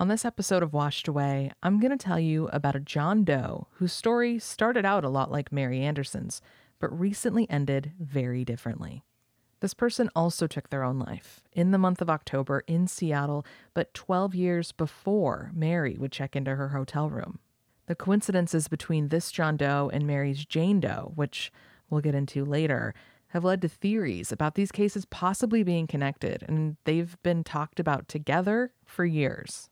On this episode of Washed Away, I'm going to tell you about a John Doe whose story started out a lot like Mary Anderson's, but recently ended very differently. This person also took their own life in the month of October in Seattle, but 12 years before Mary would check into her hotel room. The coincidences between this John Doe and Mary's Jane Doe, which we'll get into later, have led to theories about these cases possibly being connected, and they've been talked about together for years.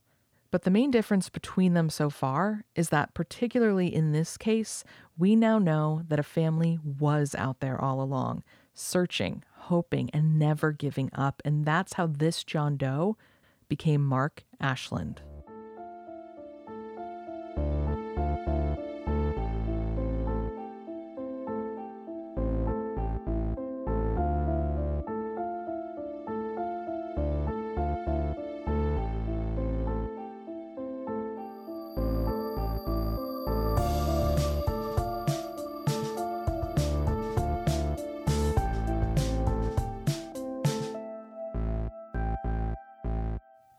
But the main difference between them so far is that, particularly in this case, we now know that a family was out there all along, searching, hoping, and never giving up. And that's how this John Doe became Mark Ashland.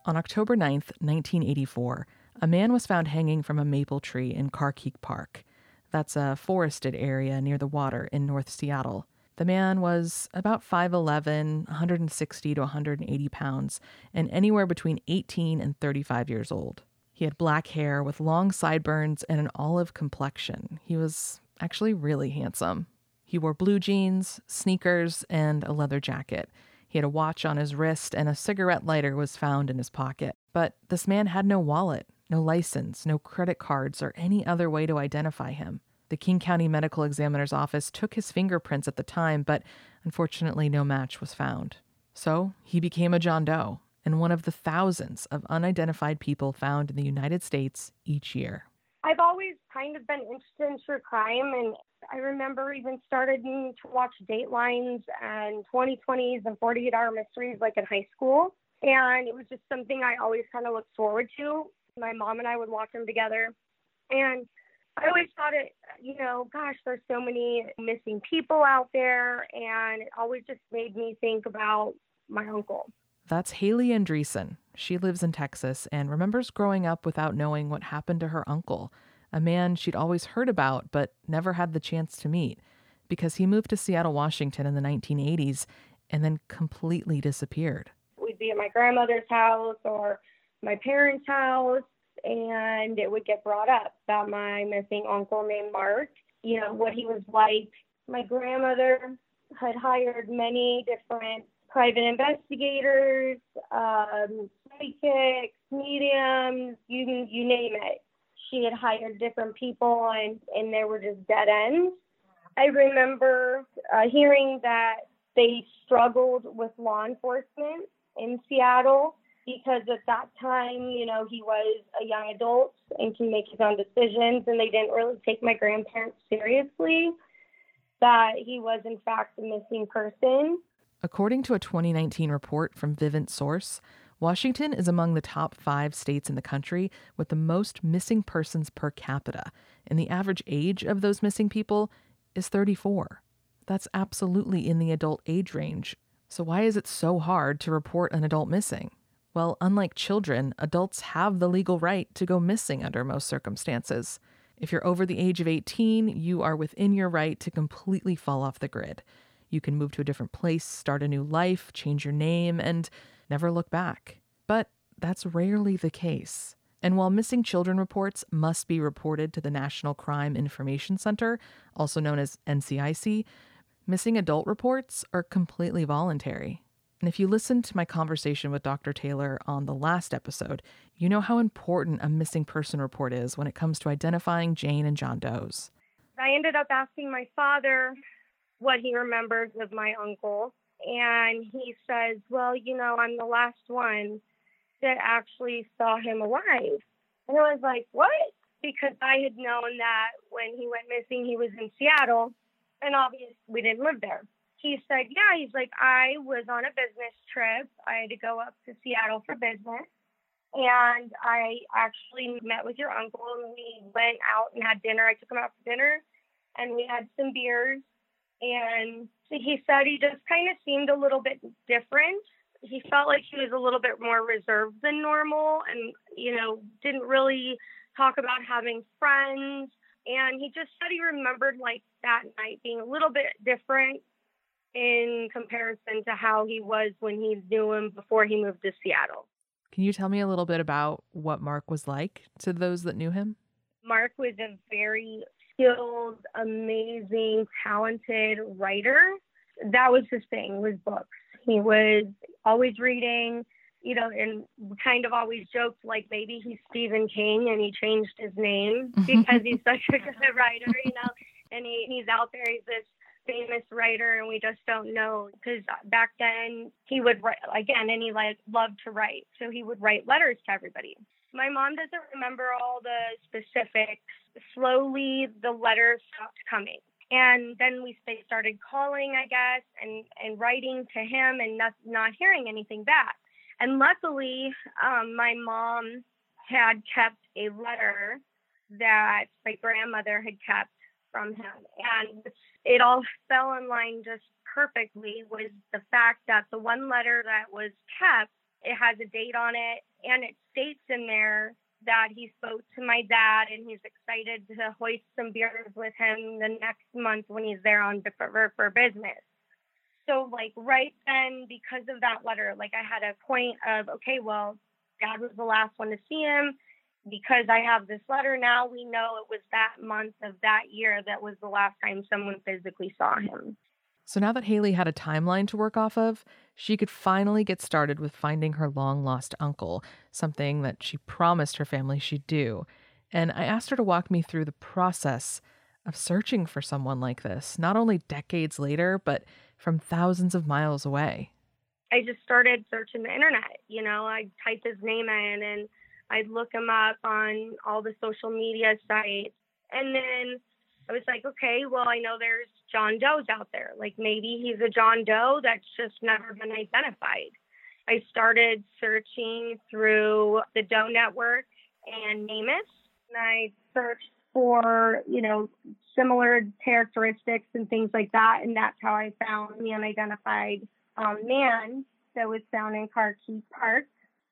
On October 9th, 1984, a man was found hanging from a maple tree in Carkeek Park. That's a forested area near the water in North Seattle. The man was about 5'11, 160 to 180 pounds, and anywhere between 18 and 35 years old. He had black hair with long sideburns and an olive complexion. He was actually really handsome. He wore blue jeans, sneakers, and a leather jacket. He had a watch on his wrist, and a cigarette lighter was found in his pocket. But this man had no wallet, no license, no credit cards, or any other way to identify him. The King County Medical Examiner's Office took his fingerprints at the time, but unfortunately, no match was found. So he became a John Doe and one of the thousands of unidentified people found in the United States each year. I've always kind of been interested in true crime, and I remember even starting to watch Datelines and 2020s and 48 Hour Mysteries like in high school. And it was just something I always kind of looked forward to. My mom and I would watch them together. And I always thought it, you know, gosh, there's so many missing people out there. And it always just made me think about my uncle. That's Hayley Andreasen. She lives in Texas and remembers growing up without knowing what happened to her uncle a man she'd always heard about but never had the chance to meet because he moved to Seattle, Washington in the 1980s and then completely disappeared. We'd be at my grandmother's house or my parents' house, and it would get brought up about my missing uncle named Mark, you know, what he was like. My grandmother had hired many different private investigators, um, psychics, mediums, you, you name it she had hired different people and, and there were just dead ends. I remember uh, hearing that they struggled with law enforcement in Seattle because at that time, you know, he was a young adult and can make his own decisions, and they didn't really take my grandparents seriously. That he was, in fact, a missing person. According to a 2019 report from Vivint Source, Washington is among the top five states in the country with the most missing persons per capita, and the average age of those missing people is 34. That's absolutely in the adult age range. So, why is it so hard to report an adult missing? Well, unlike children, adults have the legal right to go missing under most circumstances. If you're over the age of 18, you are within your right to completely fall off the grid. You can move to a different place, start a new life, change your name, and never look back. But that's rarely the case. And while missing children reports must be reported to the National Crime Information Center, also known as NCIC, missing adult reports are completely voluntary. And if you listened to my conversation with Dr. Taylor on the last episode, you know how important a missing person report is when it comes to identifying Jane and John Doe's. I ended up asking my father what he remembers of my uncle. And he says, Well, you know, I'm the last one that actually saw him alive. And I was like, What? Because I had known that when he went missing, he was in Seattle. And obviously, we didn't live there. He said, Yeah, he's like, I was on a business trip. I had to go up to Seattle for business. And I actually met with your uncle and we went out and had dinner. I took him out for dinner and we had some beers and he said he just kind of seemed a little bit different. He felt like he was a little bit more reserved than normal, and you know, didn't really talk about having friends. And he just said he remembered like that night being a little bit different in comparison to how he was when he knew him before he moved to Seattle. Can you tell me a little bit about what Mark was like to those that knew him? Mark was a very skilled, amazing, talented writer. That was his thing, was books. He was always reading, you know, and kind of always joked like maybe he's Stephen King and he changed his name because he's such a good writer, you know, and he, he's out there, he's this famous writer and we just don't know because back then he would write again and he like loved to write so he would write letters to everybody my mom doesn't remember all the specifics slowly the letters stopped coming and then we started calling i guess and and writing to him and not, not hearing anything back and luckily um, my mom had kept a letter that my grandmother had kept from him. And it all fell in line just perfectly was the fact that the one letter that was kept, it has a date on it and it states in there that he spoke to my dad and he's excited to hoist some beers with him the next month when he's there on for, for business. So like right then, because of that letter, like I had a point of, okay, well, dad was the last one to see him because I have this letter now, we know it was that month of that year that was the last time someone physically saw him. So now that Hayley had a timeline to work off of, she could finally get started with finding her long lost uncle, something that she promised her family she'd do. And I asked her to walk me through the process of searching for someone like this, not only decades later, but from thousands of miles away. I just started searching the internet. You know, I typed his name in and I'd look him up on all the social media sites. And then I was like, okay, well, I know there's John Doe's out there. Like maybe he's a John Doe that's just never been identified. I started searching through the Doe Network and NamUs. And I searched for, you know, similar characteristics and things like that. And that's how I found the unidentified um, man that was found in Carkeek Park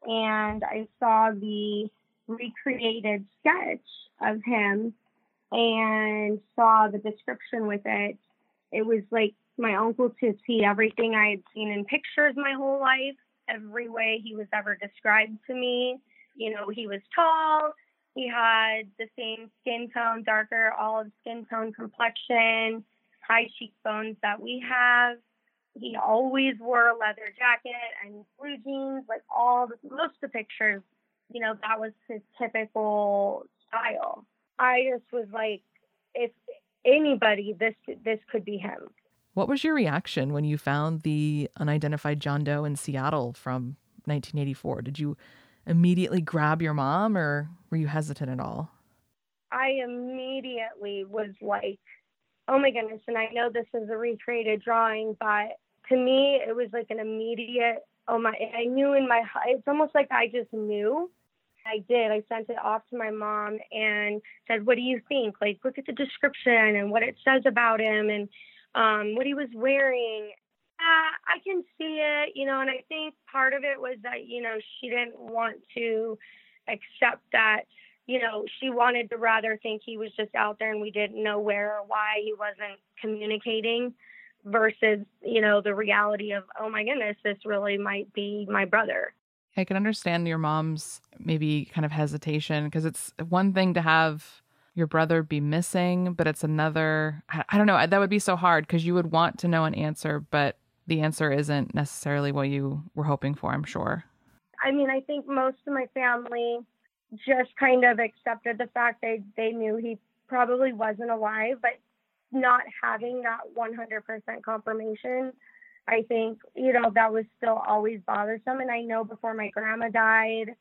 and I saw the recreated sketch of him and saw the description with it. It was like my uncle to see everything I had seen in pictures my whole life, every way he was ever described to me. You know, he was tall, he had the same skin tone, darker olive skin tone complexion, high cheekbones that we have he always wore a leather jacket and blue jeans, like all the most of the pictures, you know, that was his typical style. I just was like, if anybody, this this could be him. What was your reaction when you found the unidentified John Doe in Seattle from 1984? Did you immediately grab your mom or were you hesitant at all? I immediately was like, oh my goodness. And I know this is a recreated drawing, but to me, it was like an immediate, oh my, I knew in my, it's almost like I just knew. I did. I sent it off to my mom and said, what do you think? Like, look at the description and what it says about him and um, what he was wearing. Uh, I can see it, you know, and I think part of it was that, you know, she didn't want to accept that, you know, she wanted to rather think he was just out there and we didn't know where or why he wasn't communicating versus, you know, the reality of, oh my goodness, this really might be my brother. I can understand your mom's maybe kind of hesitation because it's one thing to have your brother be missing, but it's another, I, I don't know, that would be so hard because you would want to know an answer, but the answer isn't necessarily what you were hoping for, I'm sure. I mean, I think most of my family just kind of accepted the fact they they knew he probably wasn't alive, but not having that 100% confirmation, I think, you know, that was still always bothersome. And I know before my grandma died,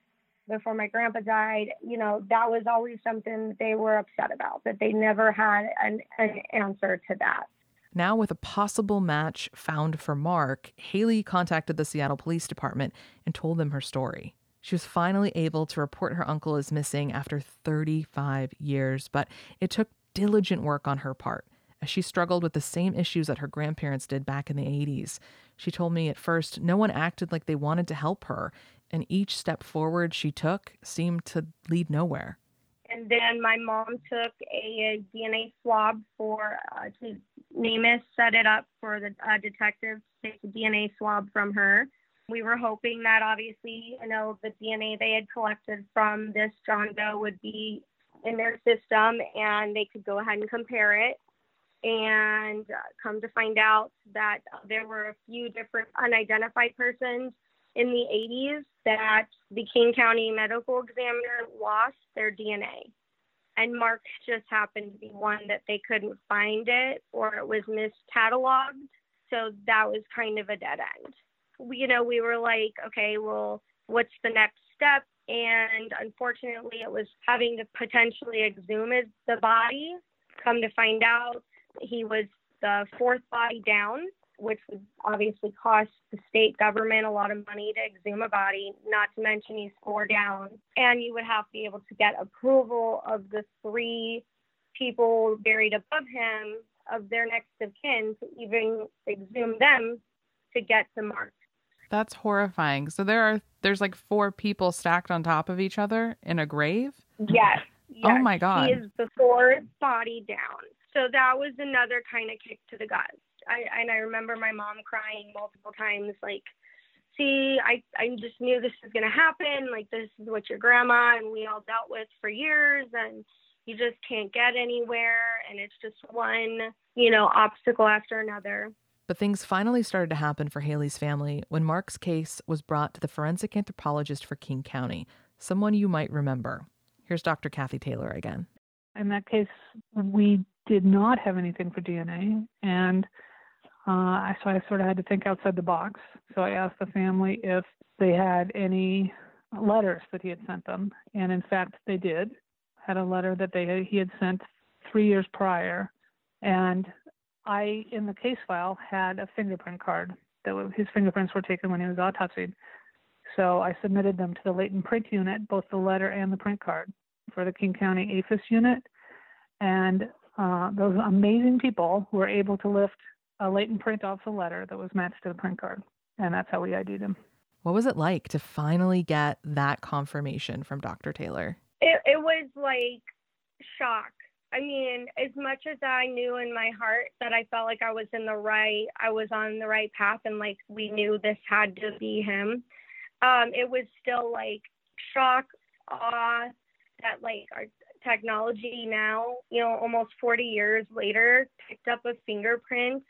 before my grandpa died, you know, that was always something they were upset about, that they never had an, an answer to that. Now, with a possible match found for Mark, Hayley contacted the Seattle Police Department and told them her story. She was finally able to report her uncle is missing after 35 years, but it took diligent work on her part as she struggled with the same issues that her grandparents did back in the 80s. She told me at first no one acted like they wanted to help her, and each step forward she took seemed to lead nowhere. And then my mom took a, DNA swab for uh, to NamUs set it up for the uh, detective to take a DNA swab from her. We were hoping that obviously, you know, the DNA they had collected from this John Doe would be in their system and they could go ahead and compare it. And uh, come to find out that there were a few different unidentified persons in the 80s that the King County Medical Examiner lost their DNA. And Mark just happened to be one that they couldn't find it or it was miscatalogued. So that was kind of a dead end. We, you know, we were like, okay, well, what's the next step? And unfortunately, it was having to potentially exhume the body. Come to find out, he was the fourth body down which would obviously cost the state government a lot of money to exhume a body, not to mention he's four down. And you would have to be able to get approval of the three people buried above him of their next of kin to even exhume them to get the Mark. That's horrifying. So there are there's like four people stacked on top of each other in a grave? Yes. Oh yes. Oh my god. He is the fourth body down. So that was another kind of kick to the gut. I and I remember my mom crying multiple times, like, "See, I I just knew this was gonna happen. Like, this is what your grandma and we all dealt with for years, and you just can't get anywhere, and it's just one, you know, obstacle after another." But things finally started to happen for Hayley's family when Mark's case was brought to the forensic anthropologist for King County, someone you might remember. Here's Dr. Kathy Taylor again. In that case, we did not have anything for DNA, and uh, so I sort of had to think outside the box. So I asked the family if they had any letters that he had sent them, and in fact they did. Had a letter that they he had sent three years prior, and I in the case file had a fingerprint card that his fingerprints were taken when he was autopsied. So I submitted them to the latent print unit, both the letter and the print card, for the King County AFIS unit, and uh, those amazing people were able to lift a latent print off the letter that was matched to the print card. And that's how we ID'd him. What was it like to finally get that confirmation from Dr. Taylor? It, it was like shock. I mean, as much as I knew in my heart that I felt like I was in the right, I was on the right path, and like we knew this had to be him. Um, it was still like shock, awe that like our technology now, you know, almost 40 years later, picked up a fingerprint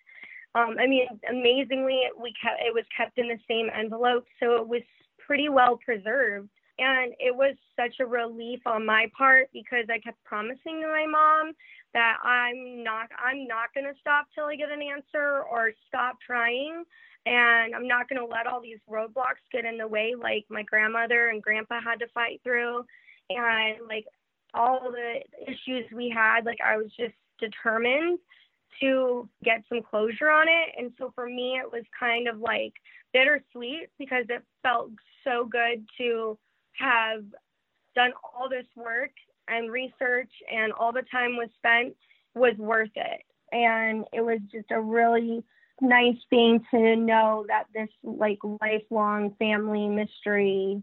um, I mean, amazingly, we kept it was kept in the same envelope, so it was pretty well preserved. And it was such a relief on my part because I kept promising to my mom that I'm not I'm not gonna stop till I get an answer or stop trying. And I'm not gonna let all these roadblocks get in the way like my grandmother and grandpa had to fight through and like all the issues we had, like I was just determined to get some closure on it. And so for me, it was kind of like bittersweet because it felt so good to have done all this work and research and all the time was spent was worth it. And it was just a really nice thing to know that this like lifelong family mystery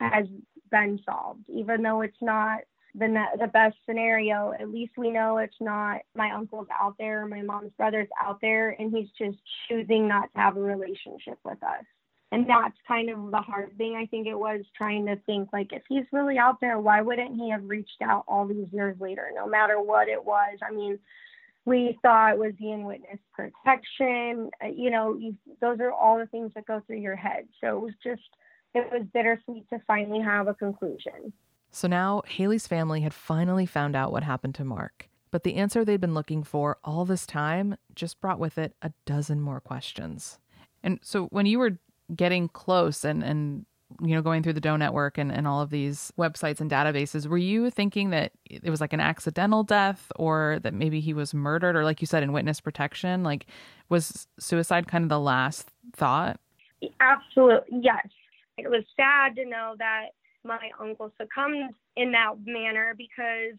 has been solved, even though it's not the the best scenario. At least we know it's not my uncle's out there, my mom's brother's out there, and he's just choosing not to have a relationship with us. And that's kind of the hard thing. I think it was trying to think like if he's really out there, why wouldn't he have reached out all these years later, no matter what it was? I mean, we thought it was he in witness protection? Uh, you know, you, those are all the things that go through your head. So it was just, it was bittersweet to finally have a conclusion. So now Hayley's family had finally found out what happened to Mark. But the answer they'd been looking for all this time just brought with it a dozen more questions. And so when you were getting close and, and you know, going through the Doe Network and, and all of these websites and databases, were you thinking that it was like an accidental death or that maybe he was murdered or, like you said, in witness protection? Like, was suicide kind of the last thought? Absolutely, yes. It was sad to know that my uncle succumbed in that manner because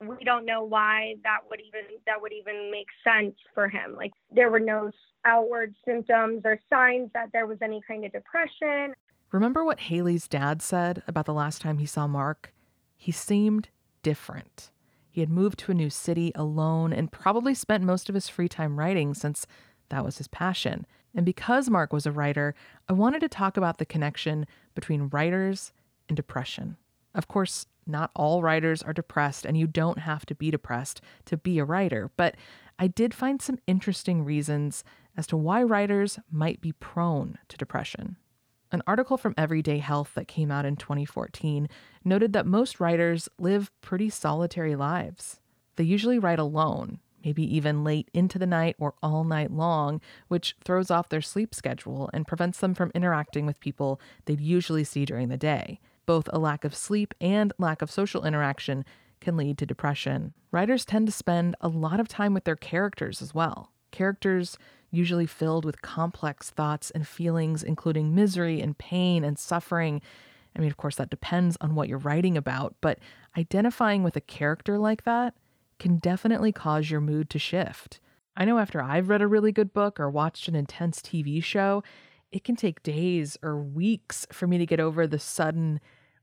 we don't know why that would even that would even make sense for him like there were no outward symptoms or signs that there was any kind of depression Remember what Hayley's dad said about the last time he saw Mark? He seemed different. He had moved to a new city alone and probably spent most of his free time writing since that was his passion. And because Mark was a writer, I wanted to talk about the connection between writers and depression. Of course, not all writers are depressed, and you don't have to be depressed to be a writer, but I did find some interesting reasons as to why writers might be prone to depression. An article from Everyday Health that came out in 2014 noted that most writers live pretty solitary lives. They usually write alone, maybe even late into the night or all night long, which throws off their sleep schedule and prevents them from interacting with people they'd usually see during the day. Both a lack of sleep and lack of social interaction can lead to depression. Writers tend to spend a lot of time with their characters as well. Characters usually filled with complex thoughts and feelings, including misery and pain and suffering. I mean, of course, that depends on what you're writing about, but identifying with a character like that can definitely cause your mood to shift. I know after I've read a really good book or watched an intense TV show, it can take days or weeks for me to get over the sudden,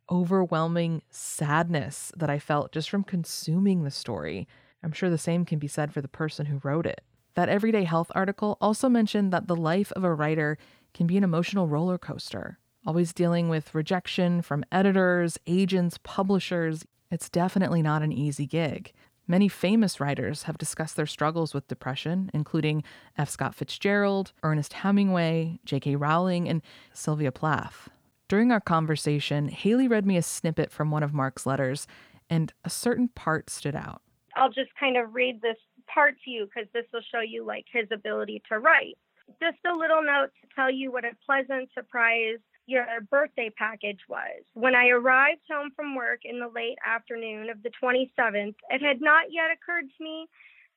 overwhelming sadness that I felt just from consuming the story. I'm sure the same can be said for the person who wrote it. That Everyday Health article also mentioned that the life of a writer can be an emotional roller coaster, always dealing with rejection from editors, agents, publishers. It's definitely not an easy gig. Many famous writers have discussed their struggles with depression, including F. Scott Fitzgerald, Ernest Hemingway, J.K. Rowling, and Sylvia Plath. During our conversation, Hayley read me a snippet from one of Mark's letters, and a certain part stood out. I'll just kind of read this part to you because this will show you like his ability to write. Just a little note to tell you what a pleasant surprise your birthday package was. When I arrived home from work in the late afternoon of the 27th, it had not yet occurred to me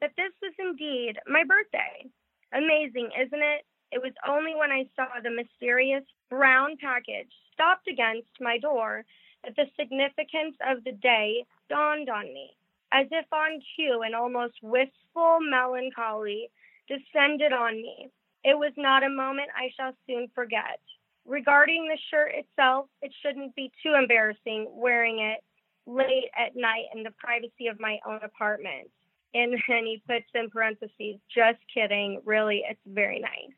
that this was indeed my birthday. Amazing, isn't it? It was only when I saw the mysterious brown package stopped against my door that the significance of the day dawned on me. As if on cue, an almost wistful melancholy descended on me. It was not a moment I shall soon forget. Regarding the shirt itself, it shouldn't be too embarrassing wearing it late at night in the privacy of my own apartment. And then he puts in parentheses, just kidding. Really, it's very nice.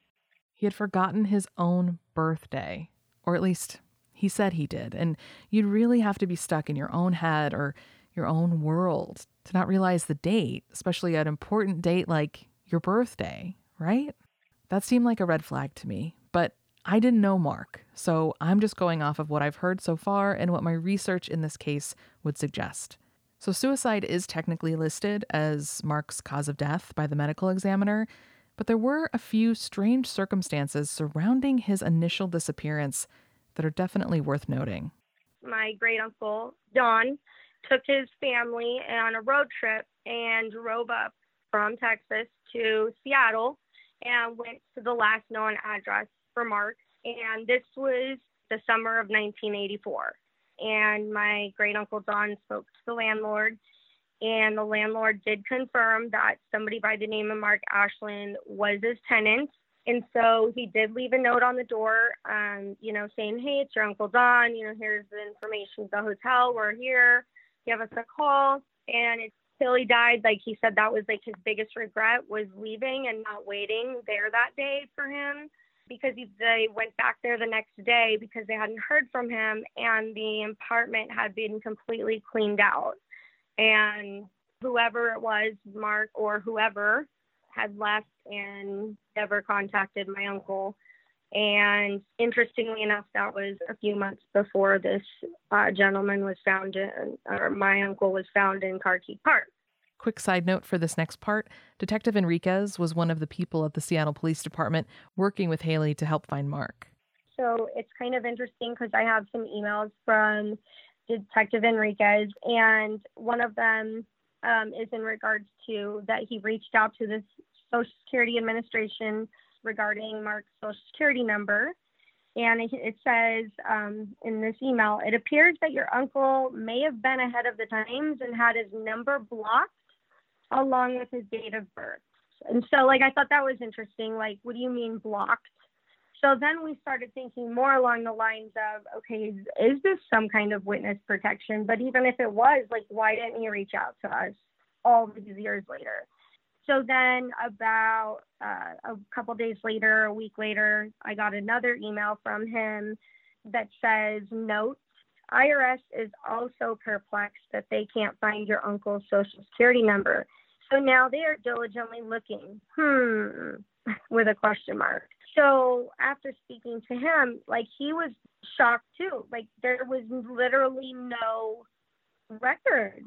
He had forgotten his own birthday, or at least he said he did. And you'd really have to be stuck in your own head or your own world to not realize the date, especially an important date like your birthday, right? That seemed like a red flag to me, but I didn't know Mark, so I'm just going off of what I've heard so far and what my research in this case would suggest. So, suicide is technically listed as Mark's cause of death by the medical examiner, but there were a few strange circumstances surrounding his initial disappearance that are definitely worth noting. My great uncle, Don, took his family on a road trip and drove up from Texas to Seattle and went to the last known address for Mark. And this was the summer of 1984. And my great uncle Don spoke to the landlord, and the landlord did confirm that somebody by the name of Mark Ashland was his tenant. And so he did leave a note on the door, um, you know, saying, Hey, it's your Uncle Don. You know, here's the information of the hotel. We're here. Give us a call. And it's till he died, like he said, that was like his biggest regret was leaving and not waiting there that day for him because they went back there the next day because they hadn't heard from him and the apartment had been completely cleaned out. And whoever it was, Mark or whoever, had left and never contacted my uncle. And interestingly enough, that was a few months before this uh, gentleman was found in, or my uncle was found in Carkeek Park. Quick side note for this next part Detective Enriquez was one of the people at the Seattle Police Department working with Hayley to help find Mark. So it's kind of interesting because I have some emails from Detective Enriquez, and one of them um, is in regards to that he reached out to the Social Security Administration regarding Mark's Social Security number. And it, says um, in this email, it appears that your uncle may have been ahead of the times and had his number blocked along with his date of birth. And so, like, I thought that was interesting. Like, what do you mean blocked? So then we started thinking more along the lines of, okay, is, is this some kind of witness protection? But even if it was, like, why didn't he reach out to us all these years later? So then, about uh, a couple days later, a week later, I got another email from him that says, Note, IRS is also perplexed that they can't find your uncle's social security number. So now they are diligently looking, hmm, with a question mark. So after speaking to him, like he was shocked too. Like there was literally no record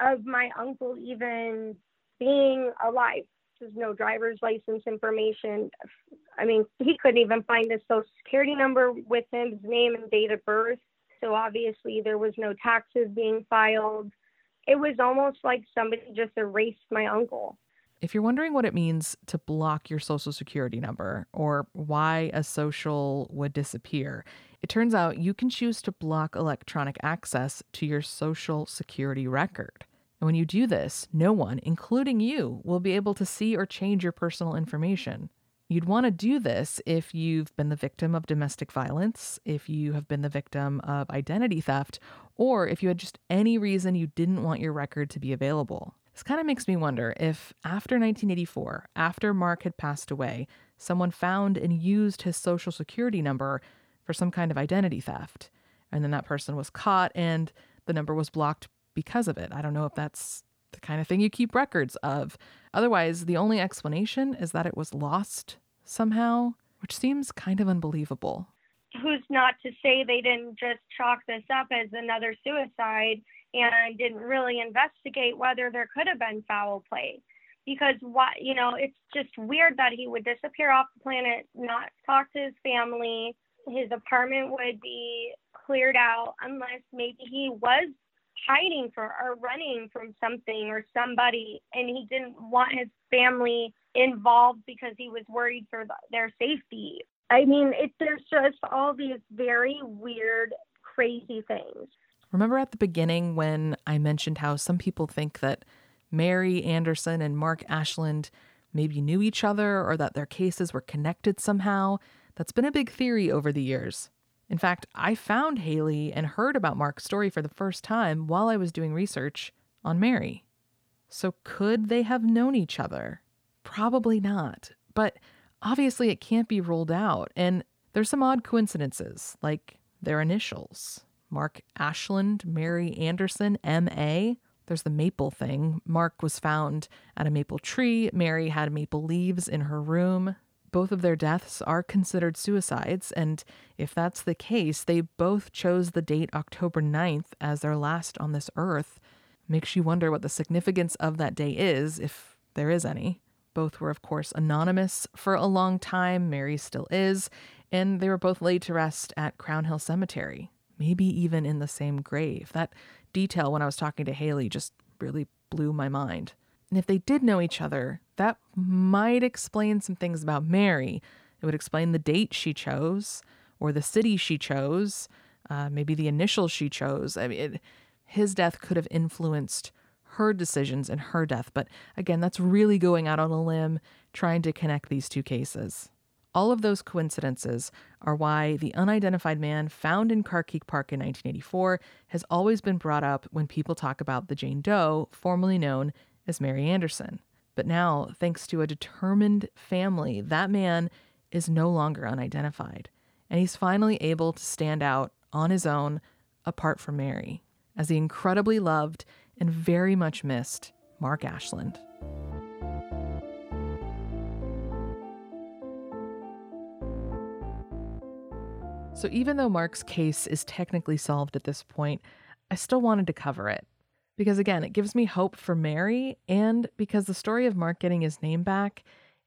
of my uncle even being alive. There's no driver's license information. I mean, he couldn't even find his social security number with him, his name and date of birth. So obviously there was no taxes being filed. It was almost like somebody just erased my uncle. If you're wondering what it means to block your social security number or why a social would disappear, it turns out you can choose to block electronic access to your social security record. And when you do this, no one, including you, will be able to see or change your personal information. You'd want to do this if you've been the victim of domestic violence, if you have been the victim of identity theft, or if you had just any reason you didn't want your record to be available. This kind of makes me wonder if, after 1984, after Mark had passed away, someone found and used his social security number for some kind of identity theft. And then that person was caught and the number was blocked because of it. I don't know if that's the kind of thing you keep records of. Otherwise, the only explanation is that it was lost somehow, which seems kind of unbelievable. Who's not to say they didn't just chalk this up as another suicide and didn't really investigate whether there could have been foul play? Because what you know, it's just weird that he would disappear off the planet, not talk to his family. His apartment would be cleared out unless maybe he was hiding from or running from something or somebody and he didn't want his family involved because he was worried for the, their safety. I mean, it, there's just all these very weird, crazy things. Remember at the beginning when I mentioned how some people think that Mary Anderson and Mark Ashland maybe knew each other or that their cases were connected somehow? That's been a big theory over the years. In fact, I found Hayley and heard about Mark's story for the first time while I was doing research on Mary. So, could they have known each other? Probably not. But obviously, it can't be ruled out. And there's some odd coincidences, like their initials Mark Ashland, Mary Anderson, M.A. There's the maple thing. Mark was found at a maple tree. Mary had maple leaves in her room. Both of their deaths are considered suicides, and if that's the case, they both chose the date October 9th as their last on this earth. Makes you wonder what the significance of that day is, if there is any. Both were, of course, anonymous for a long time. Mary still is, and they were both laid to rest at Crown Hill Cemetery, maybe even in the same grave. That detail when I was talking to Hayley just really blew my mind. And if they did know each other, that might explain some things about Mary. It would explain the date she chose, or the city she chose, uh, maybe the initials she chose. I mean, it, his death could have influenced her decisions and her death. But again, that's really going out on a limb trying to connect these two cases. All of those coincidences are why the unidentified man found in Carkeek Park in 1984 has always been brought up when people talk about the Jane Doe, formerly known as Mary Anderson. But now, thanks to a determined family, that man is no longer unidentified. And he's finally able to stand out on his own, apart from Mary, as the incredibly loved and very much missed Mark Ashland. So, even though Mark's case is technically solved at this point, I still wanted to cover it because again, it gives me hope for Mary, and because the story of Mark getting his name back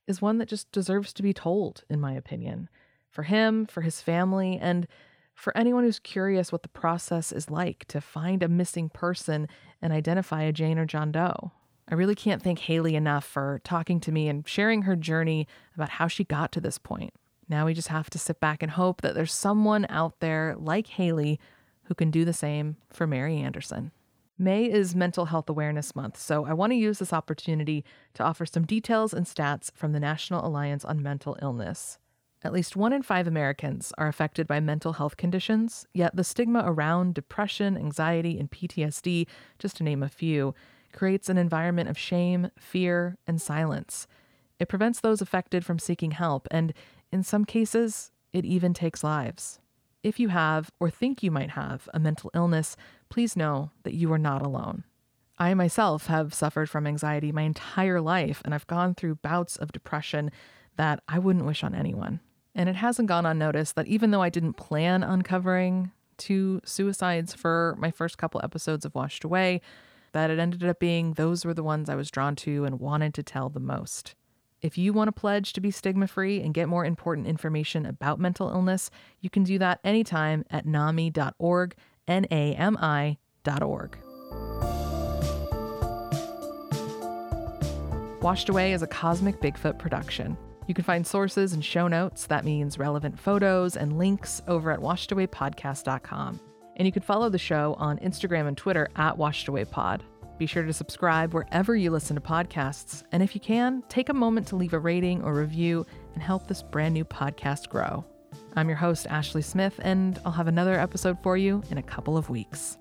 is one that just deserves to be told, in my opinion. For him, for his family, and for anyone who's curious what the process is like to find a missing person and identify a Jane or John Doe. I really can't thank Hayley enough for talking to me and sharing her journey about how she got to this point. Now we just have to sit back and hope that there's someone out there like Hayley who can do the same for Mary Anderson. May is Mental Health Awareness Month, so I want to use this opportunity to offer some details and stats from the National Alliance on Mental Illness. At least one in five Americans are affected by mental health conditions, yet the stigma around depression, anxiety, and PTSD, just to name a few, creates an environment of shame, fear, and silence. It prevents those affected from seeking help, and in some cases, it even takes lives. If you have or think you might have a mental illness, please know that you are not alone. I myself have suffered from anxiety my entire life, and I've gone through bouts of depression that I wouldn't wish on anyone. And it hasn't gone unnoticed that even though I didn't plan on covering two suicides for my first couple episodes of Washed Away, that it ended up being those were the ones I was drawn to and wanted to tell the most. If you want to pledge to be stigma free and get more important information about mental illness, you can do that anytime at NAMI.org, N A M I.org. Washed Away is a Cosmic Bigfoot production. You can find sources and show notes, that means relevant photos and links, over at washedawaypodcast.com. And you can follow the show on Instagram and Twitter at washedawaypod. Be sure to subscribe wherever you listen to podcasts. And if you can, take a moment to leave a rating or review and help this brand new podcast grow. I'm your host, Ashley Smith, and I'll have another episode for you in a couple of weeks.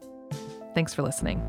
Thanks for listening.